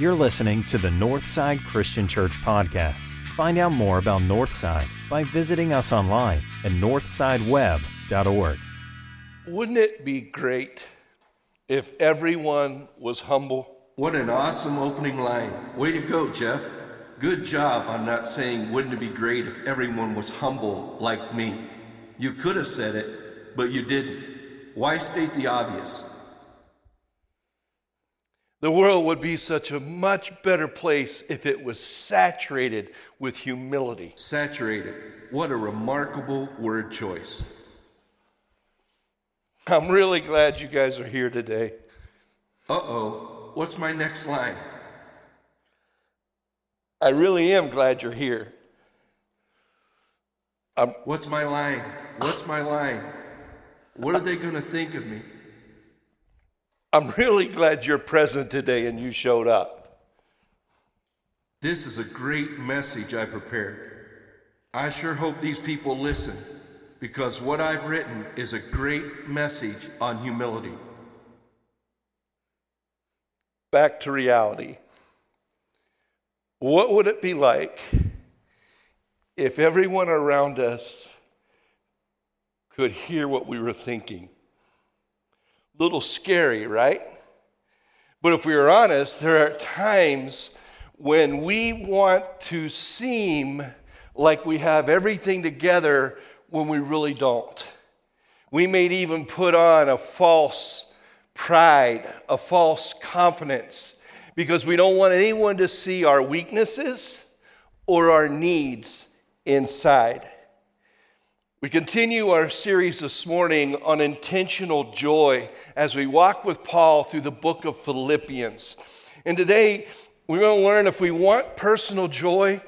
You're listening to the Northside Christian Church podcast. Find out more about Northside by visiting us online at northsideweb.org. Wouldn't it be great if everyone was humble? What an awesome opening line. Way to go, Jeff. Good job on not saying, wouldn't it be great if everyone was humble like me? You could have said it, but you didn't. Why state the obvious? The world would be such a much better place if it was saturated with humility. Saturated. What a remarkable word choice. I'm really glad you guys are here today. Uh oh. What's my next line? I really am glad you're here. I'm, What's my line? What's my line? What are they going to think of me? I'm really glad you're present today and you showed up. This is a great message I prepared. I sure hope these people listen because what I've written is a great message on humility. Back to reality. What would it be like if everyone around us could hear what we were thinking? Little scary, right? But if we are honest, there are times when we want to seem like we have everything together when we really don't. We may even put on a false pride, a false confidence, because we don't want anyone to see our weaknesses or our needs inside. We continue our series this morning on intentional joy as we walk with Paul through the book of Philippians. And today, we're going to learn if we want personal joy,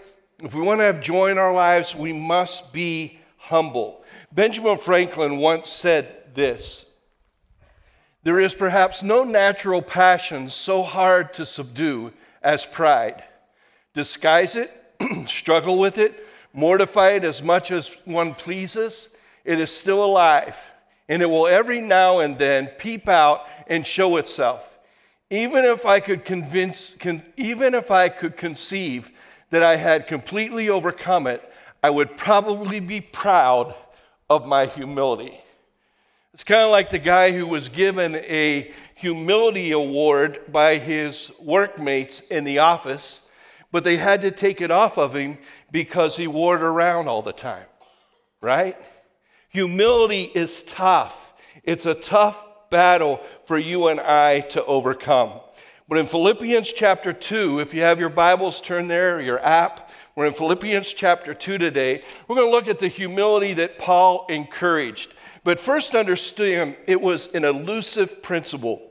if we want to have joy in our lives, we must be humble. Benjamin Franklin once said this There is perhaps no natural passion so hard to subdue as pride. Disguise it, struggle with it, mortify it as much as one pleases, it is still alive, and it will every now and then peep out and show itself. Even if I could convince, con, even if I could conceive that I had completely overcome it, I would probably be proud of my humility. It's kind of like the guy who was given a humility award by his workmates in the office, but they had to take it off of him because he wore it around all the time, right? Humility is tough. It's a tough battle for you and I to overcome. But in Philippians chapter 2, if you have your Bibles, turn there, your app. We're in Philippians chapter 2 today. We're going to look at the humility that Paul encouraged. But first, understand it was an elusive principle.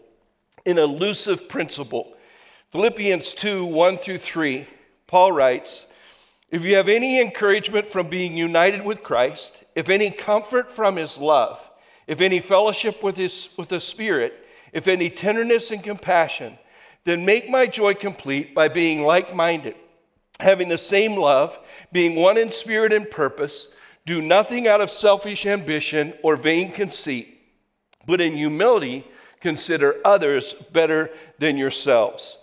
An elusive principle. Philippians 2 1 through 3, Paul writes, if you have any encouragement from being united with Christ, if any comfort from his love, if any fellowship with, his, with the Spirit, if any tenderness and compassion, then make my joy complete by being like minded, having the same love, being one in spirit and purpose. Do nothing out of selfish ambition or vain conceit, but in humility consider others better than yourselves.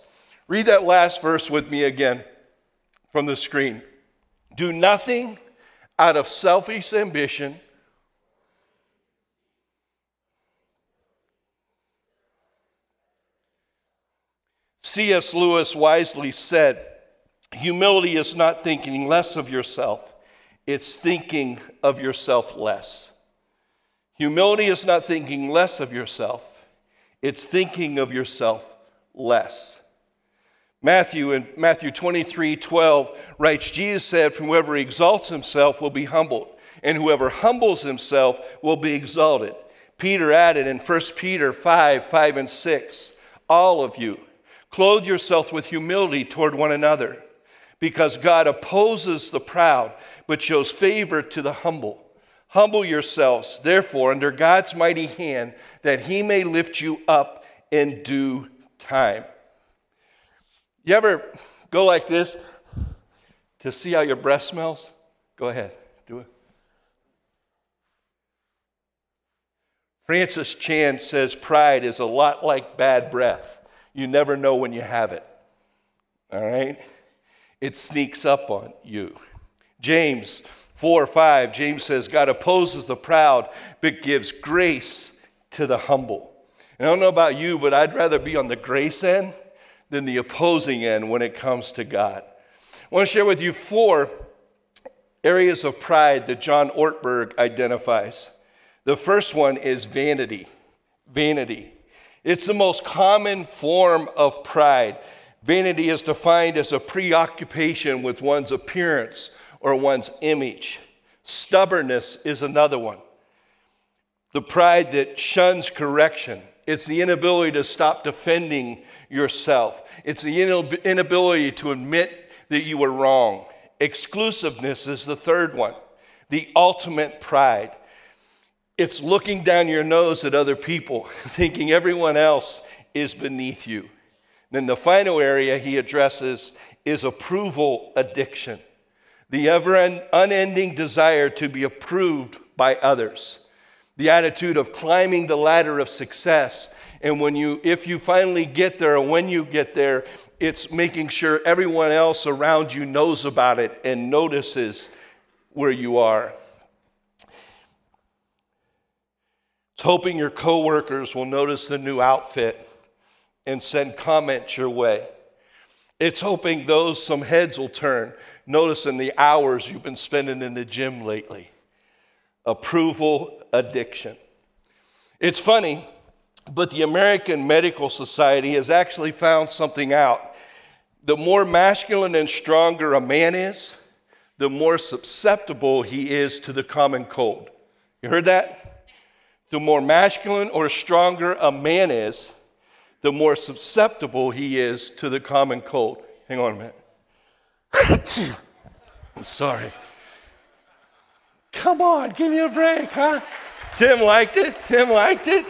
Read that last verse with me again from the screen. Do nothing out of selfish ambition. C.S. Lewis wisely said, Humility is not thinking less of yourself, it's thinking of yourself less. Humility is not thinking less of yourself, it's thinking of yourself less. Matthew in Matthew 23 12 writes, Jesus said, Whoever exalts himself will be humbled, and whoever humbles himself will be exalted. Peter added in 1 Peter 5 5 and 6, All of you, clothe yourself with humility toward one another, because God opposes the proud, but shows favor to the humble. Humble yourselves, therefore, under God's mighty hand, that he may lift you up in due time. You ever go like this to see how your breath smells? Go ahead, do it. Francis Chan says pride is a lot like bad breath. You never know when you have it. All right? It sneaks up on you. James 4 5, James says, God opposes the proud, but gives grace to the humble. And I don't know about you, but I'd rather be on the grace end than the opposing end when it comes to God. I want to share with you four areas of pride that John Ortberg identifies. The first one is vanity. Vanity. It's the most common form of pride. Vanity is defined as a preoccupation with one's appearance or one's image. Stubbornness is another one. The pride that shuns correction. It's the inability to stop defending yourself. It's the inability to admit that you were wrong. Exclusiveness is the third one, the ultimate pride. It's looking down your nose at other people, thinking everyone else is beneath you. Then the final area he addresses is approval addiction, the ever unending desire to be approved by others, the attitude of climbing the ladder of success. And when you, if you finally get there, or when you get there, it's making sure everyone else around you knows about it and notices where you are. It's hoping your coworkers will notice the new outfit and send comments your way. It's hoping those some heads will turn, noticing the hours you've been spending in the gym lately. Approval addiction. It's funny, but the American Medical Society has actually found something out the more masculine and stronger a man is, the more susceptible he is to the common cold. You heard that? The more masculine or stronger a man is, the more susceptible he is to the common cold. Hang on a minute. I'm sorry. Come on, give me a break, huh? Tim liked it. Tim liked it.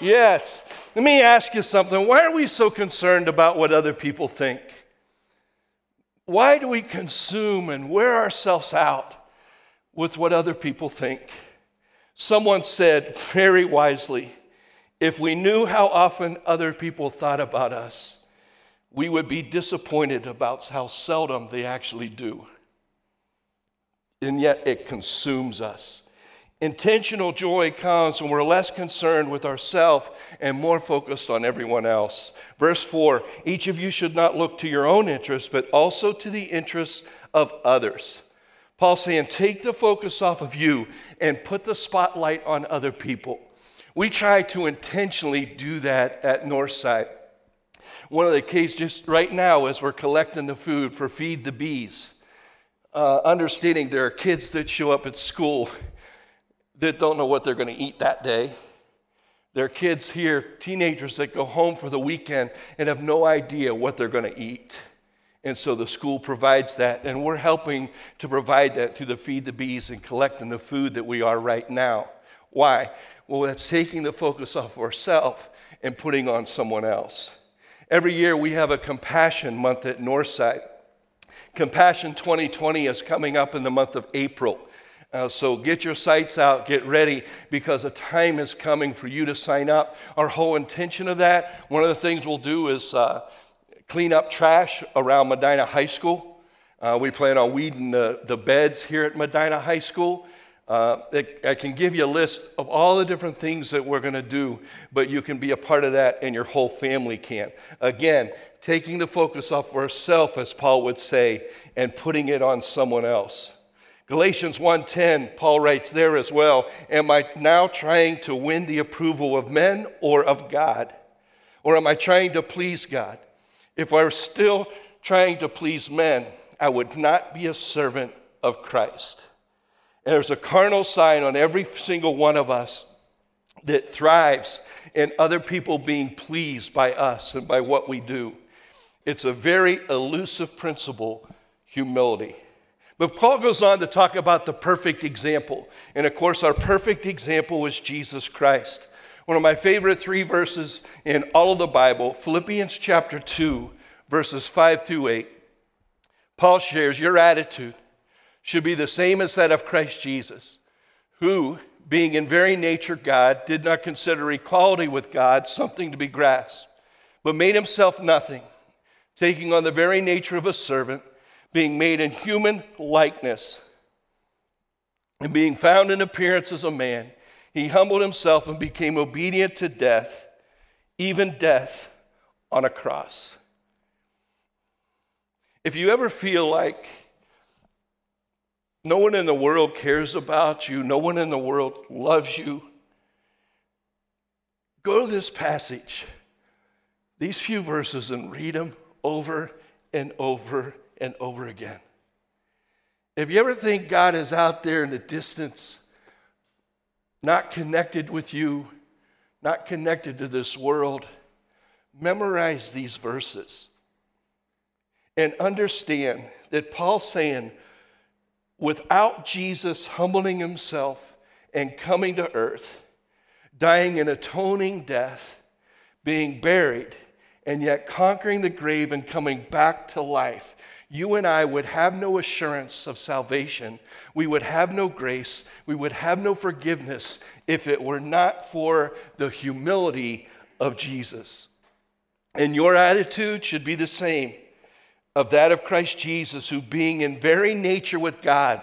Yes. Let me ask you something. Why are we so concerned about what other people think? Why do we consume and wear ourselves out with what other people think? Someone said very wisely if we knew how often other people thought about us, we would be disappointed about how seldom they actually do. And yet it consumes us. Intentional joy comes when we're less concerned with ourselves and more focused on everyone else. Verse 4 Each of you should not look to your own interests, but also to the interests of others. Paul's saying, take the focus off of you and put the spotlight on other people. We try to intentionally do that at Northside. One of the cases just right now as we're collecting the food for Feed the Bees, uh, understanding there are kids that show up at school that don't know what they're going to eat that day. There are kids here, teenagers that go home for the weekend and have no idea what they're going to eat. And so the school provides that, and we're helping to provide that through the Feed the Bees and collecting the food that we are right now. Why? Well, that's taking the focus off ourselves and putting on someone else. Every year we have a compassion month at Northside. Compassion 2020 is coming up in the month of April. Uh, so get your sites out, get ready, because a time is coming for you to sign up. Our whole intention of that, one of the things we'll do is uh, clean up trash around Medina High School. Uh, we plan on weeding the, the beds here at Medina High School. Uh, I can give you a list of all the different things that we're going to do, but you can be a part of that and your whole family can. Again, taking the focus off ourselves, as Paul would say, and putting it on someone else. Galatians 1:10 Paul writes there as well, am I now trying to win the approval of men or of God? Or am I trying to please God? If I were still trying to please men, I would not be a servant of Christ. And there's a carnal sign on every single one of us that thrives in other people being pleased by us and by what we do. It's a very elusive principle, humility. But Paul goes on to talk about the perfect example. And of course, our perfect example was Jesus Christ. One of my favorite three verses in all of the Bible, Philippians chapter 2, verses 5 through 8. Paul shares your attitude should be the same as that of Christ Jesus, who, being in very nature God, did not consider equality with God something to be grasped, but made himself nothing taking on the very nature of a servant, being made in human likeness, and being found in appearance as a man, he humbled himself and became obedient to death, even death on a cross. If you ever feel like no one in the world cares about you, no one in the world loves you, go to this passage, these few verses, and read them over and over and over again. If you ever think God is out there in the distance, not connected with you, not connected to this world, memorize these verses and understand that Paul's saying, without Jesus humbling himself and coming to earth, dying an atoning death, being buried, and yet conquering the grave and coming back to life, you and I would have no assurance of salvation. We would have no grace. We would have no forgiveness if it were not for the humility of Jesus. And your attitude should be the same of that of Christ Jesus, who, being in very nature with God,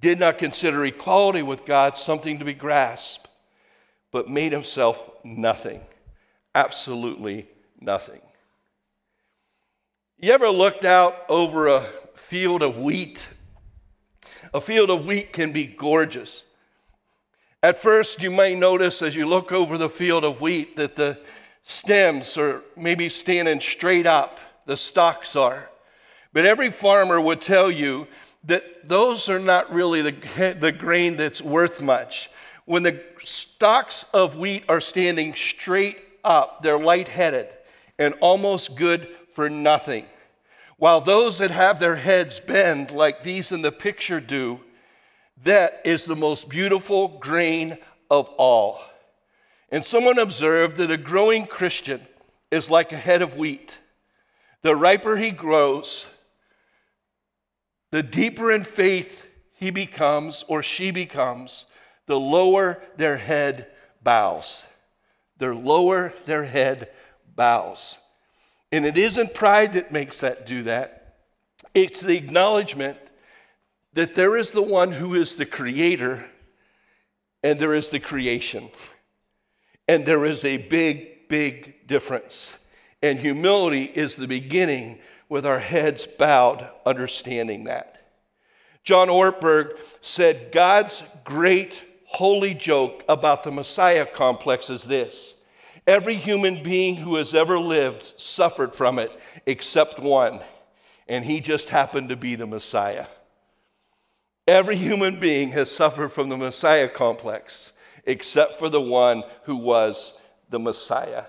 did not consider equality with God something to be grasped, but made himself nothing, absolutely nothing. You ever looked out over a field of wheat? A field of wheat can be gorgeous. At first, you may notice as you look over the field of wheat that the stems are maybe standing straight up, the stalks are. But every farmer would tell you that those are not really the, the grain that's worth much. When the stalks of wheat are standing straight up, they're light-headed and almost good for nothing. While those that have their heads bend like these in the picture do, that is the most beautiful grain of all. And someone observed that a growing Christian is like a head of wheat. The riper he grows, the deeper in faith he becomes or she becomes, the lower their head bows. The lower their head bows. And it isn't pride that makes that do that, it's the acknowledgement that there is the one who is the creator and there is the creation. And there is a big, big difference. And humility is the beginning with our heads bowed, understanding that. John Ortberg said, God's great holy joke about the Messiah complex is this every human being who has ever lived suffered from it except one, and he just happened to be the Messiah. Every human being has suffered from the Messiah complex except for the one who was the Messiah.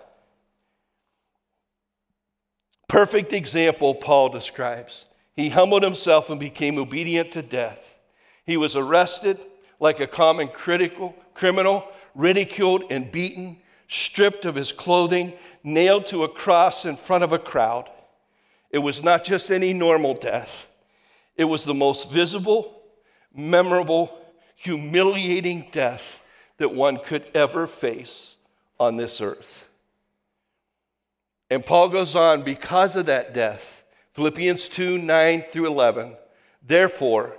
Perfect example, Paul describes. He humbled himself and became obedient to death. He was arrested like a common critical criminal, ridiculed and beaten, stripped of his clothing, nailed to a cross in front of a crowd. It was not just any normal death, it was the most visible, memorable, humiliating death that one could ever face on this earth. And Paul goes on, because of that death, Philippians 2 9 through 11, therefore,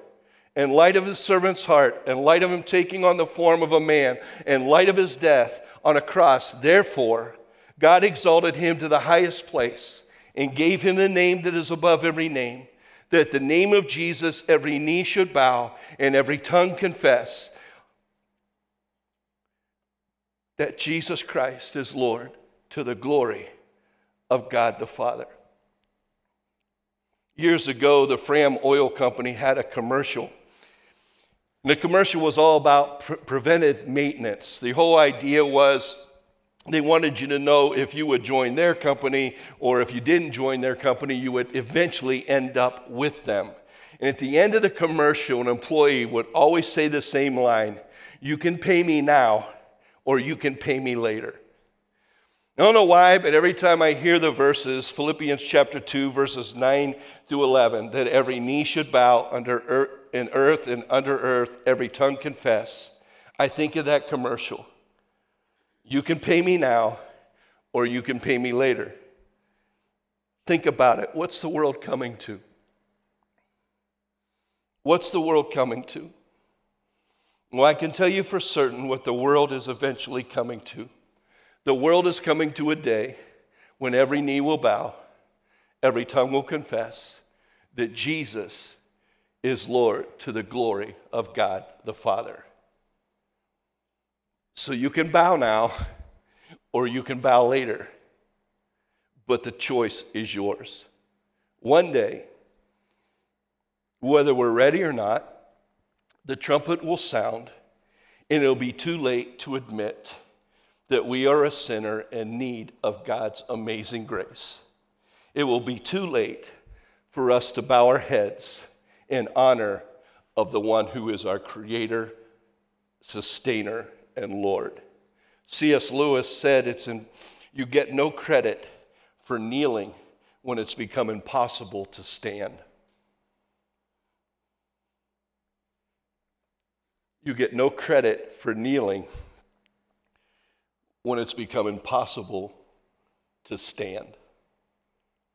in light of his servant's heart, in light of him taking on the form of a man, in light of his death on a cross, therefore, God exalted him to the highest place and gave him the name that is above every name, that the name of Jesus every knee should bow and every tongue confess that Jesus Christ is Lord to the glory of God the Father. Years ago, the Fram Oil Company had a commercial. And the commercial was all about pre- preventive maintenance. The whole idea was they wanted you to know if you would join their company or if you didn't join their company, you would eventually end up with them. And at the end of the commercial, an employee would always say the same line You can pay me now, or you can pay me later. I don't know why, but every time I hear the verses, Philippians chapter 2, verses 9 through 11, that every knee should bow under in earth and under earth, every tongue confess, I think of that commercial. You can pay me now, or you can pay me later. Think about it. What's the world coming to? What's the world coming to? Well, I can tell you for certain what the world is eventually coming to. The world is coming to a day when every knee will bow, every tongue will confess that Jesus is Lord to the glory of God the Father. So you can bow now or you can bow later, but the choice is yours. One day, whether we're ready or not, the trumpet will sound, and it'll be too late to admit that we are a sinner in need of God's amazing grace. It will be too late for us to bow our heads in honor of the one who is our creator, sustainer, and Lord. C.S. Lewis said it's in, you get no credit for kneeling when it's become impossible to stand. You get no credit for kneeling when it's become impossible to stand.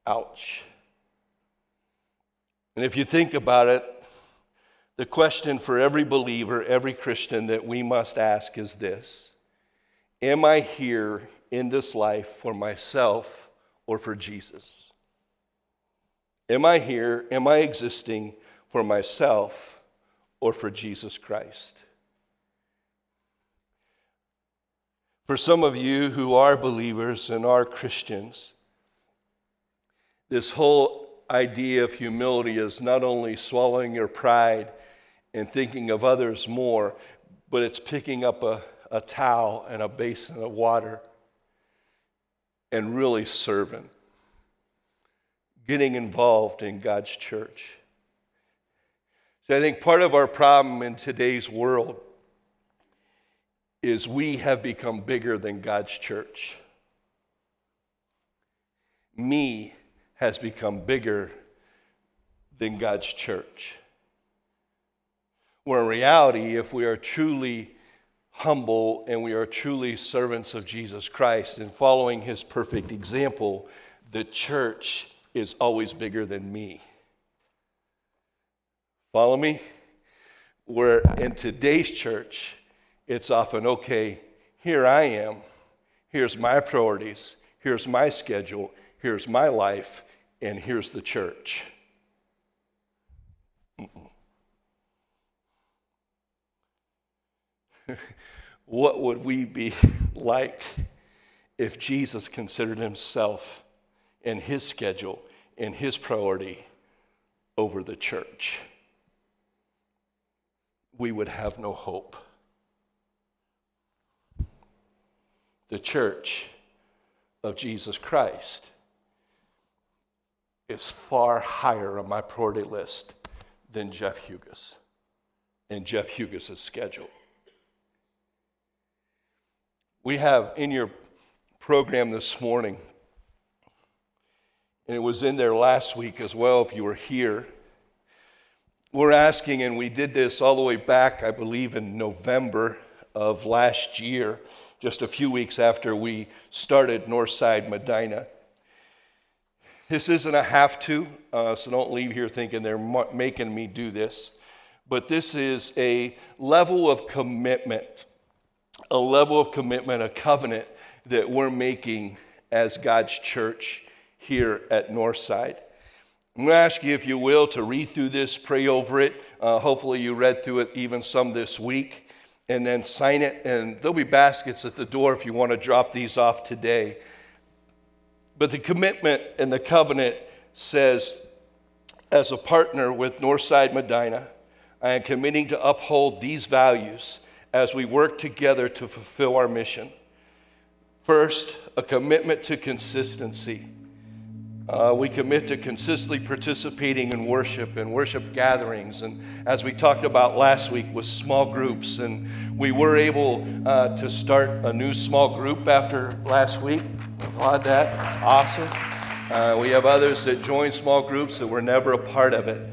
Ouch. And if you think about it, the question for every believer, every Christian that we must ask is this Am I here in this life for myself or for Jesus? Am I here? Am I existing for myself or for Jesus Christ? For some of you who are believers and are Christians, this whole idea of humility is not only swallowing your pride and thinking of others more, but it's picking up a, a towel and a basin of water and really serving, getting involved in God's church. So I think part of our problem in today's world is we have become bigger than God's church. Me has become bigger than God's church. Where in reality, if we are truly humble and we are truly servants of Jesus Christ and following his perfect example, the church is always bigger than me. Follow me? Where in today's church, it's often okay, here I am, here's my priorities, here's my schedule, here's my life, and here's the church. what would we be like if Jesus considered himself and his schedule and his priority over the church? We would have no hope. the church of Jesus Christ is far higher on my priority list than Jeff Hughes and Jeff Hughes' schedule. We have in your program this morning, and it was in there last week as well if you were here. We're asking, and we did this all the way back, I believe, in November of last year just a few weeks after we started Northside Medina. This isn't a have to, uh, so don't leave here thinking they're making me do this. But this is a level of commitment, a level of commitment, a covenant that we're making as God's church here at Northside. I'm going to ask you, if you will, to read through this, pray over it. Uh, hopefully, you read through it even some this week and then sign it. And there'll be baskets at the door if you want to drop these off today. But the commitment and the covenant says, as a partner with Northside Medina, I am committing to uphold these values as we work together to fulfill our mission. First, a commitment to consistency. Uh, we commit to consistently participating in worship and worship gatherings. And as we talked about last week with small groups, and we were able uh, to start a new small group after last week. Applaud that. It's awesome. Uh, we have others that join small groups that were never a part of it.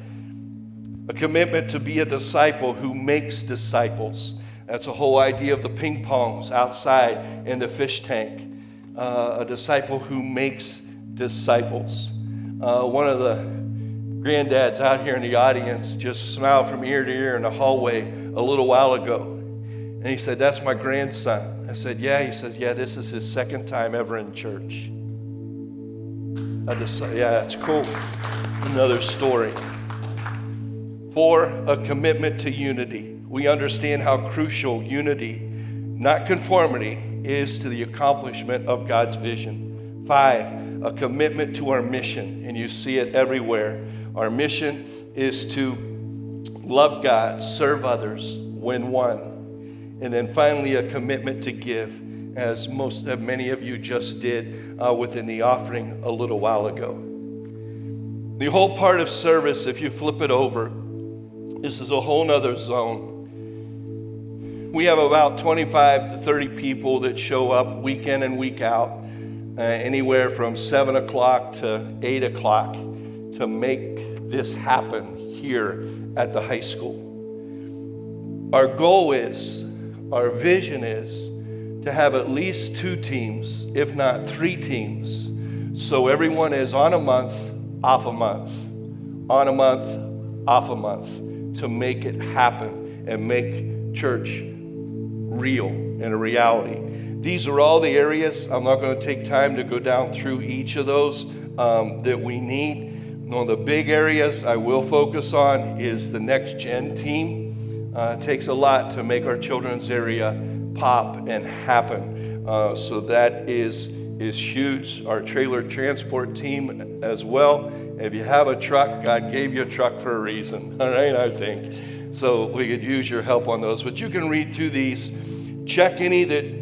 A commitment to be a disciple who makes disciples. That's the whole idea of the ping pongs outside in the fish tank. Uh, a disciple who makes disciples. Uh, one of the granddads out here in the audience just smiled from ear to ear in the hallway a little while ago. And he said, That's my grandson. I said, Yeah. He says, Yeah, this is his second time ever in church. I just, yeah, that's cool. Another story. For a commitment to unity. We understand how crucial unity, not conformity, is to the accomplishment of God's vision. Five, a commitment to our mission, and you see it everywhere. Our mission is to love God, serve others, win one. And then finally, a commitment to give as most uh, many of you just did uh, within the offering a little while ago. The whole part of service, if you flip it over, this is a whole nother zone. We have about 25 to 30 people that show up week in and week out, uh, anywhere from 7 o'clock to 8 o'clock, to make this happen here at the high school. Our goal is, our vision is, to have at least two teams, if not three teams. So everyone is on a month, off a month, on a month, off a month to make it happen and make church real and a reality. These are all the areas. I'm not going to take time to go down through each of those um, that we need. One of the big areas I will focus on is the next gen team. Uh, it takes a lot to make our children's area pop and happen. Uh, so that is is huge. Our trailer transport team as well. If you have a truck, God gave you a truck for a reason. All right, I think. So we could use your help on those. But you can read through these, check any that,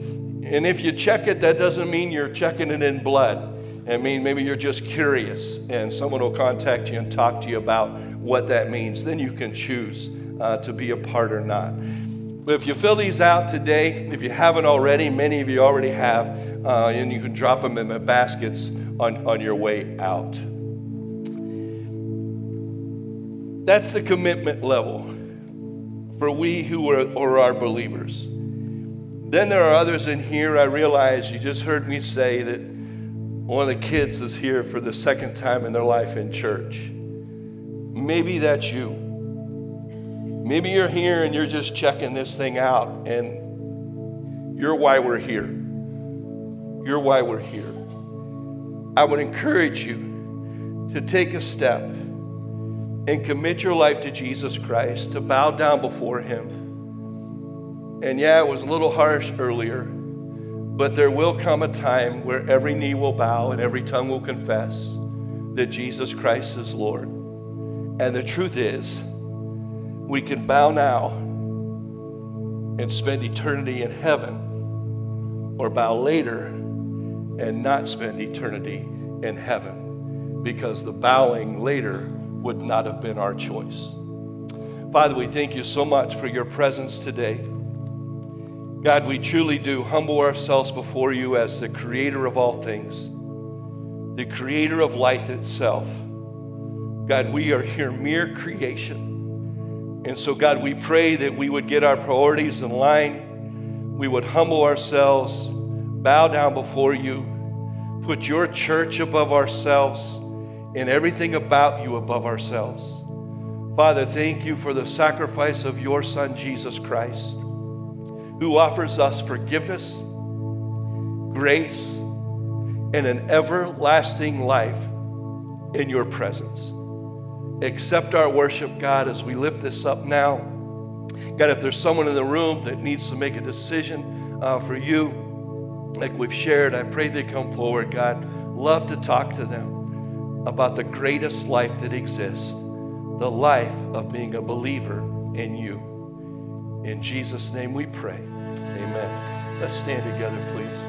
and if you check it, that doesn't mean you're checking it in blood. I mean, maybe you're just curious and someone will contact you and talk to you about what that means. Then you can choose uh, to be a part or not. But if you fill these out today, if you haven't already, many of you already have, uh, and you can drop them in the baskets on, on your way out. That's the commitment level for we who are, are believers. Then there are others in here. I realize you just heard me say that one of the kids is here for the second time in their life in church. Maybe that's you. Maybe you're here and you're just checking this thing out, and you're why we're here. You're why we're here. I would encourage you to take a step and commit your life to Jesus Christ, to bow down before Him. And yeah, it was a little harsh earlier, but there will come a time where every knee will bow and every tongue will confess that Jesus Christ is Lord. And the truth is, we can bow now and spend eternity in heaven, or bow later and not spend eternity in heaven because the bowing later would not have been our choice. Father, we thank you so much for your presence today. God, we truly do humble ourselves before you as the creator of all things, the creator of life itself. God, we are here mere creation. And so, God, we pray that we would get our priorities in line. We would humble ourselves, bow down before you, put your church above ourselves, and everything about you above ourselves. Father, thank you for the sacrifice of your Son, Jesus Christ, who offers us forgiveness, grace, and an everlasting life in your presence accept our worship, God, as we lift this up now. God, if there's someone in the room that needs to make a decision uh, for you, like we've shared, I pray they come forward, God. Love to talk to them about the greatest life that exists the life of being a believer in you. In Jesus' name we pray. Amen. Let's stand together, please.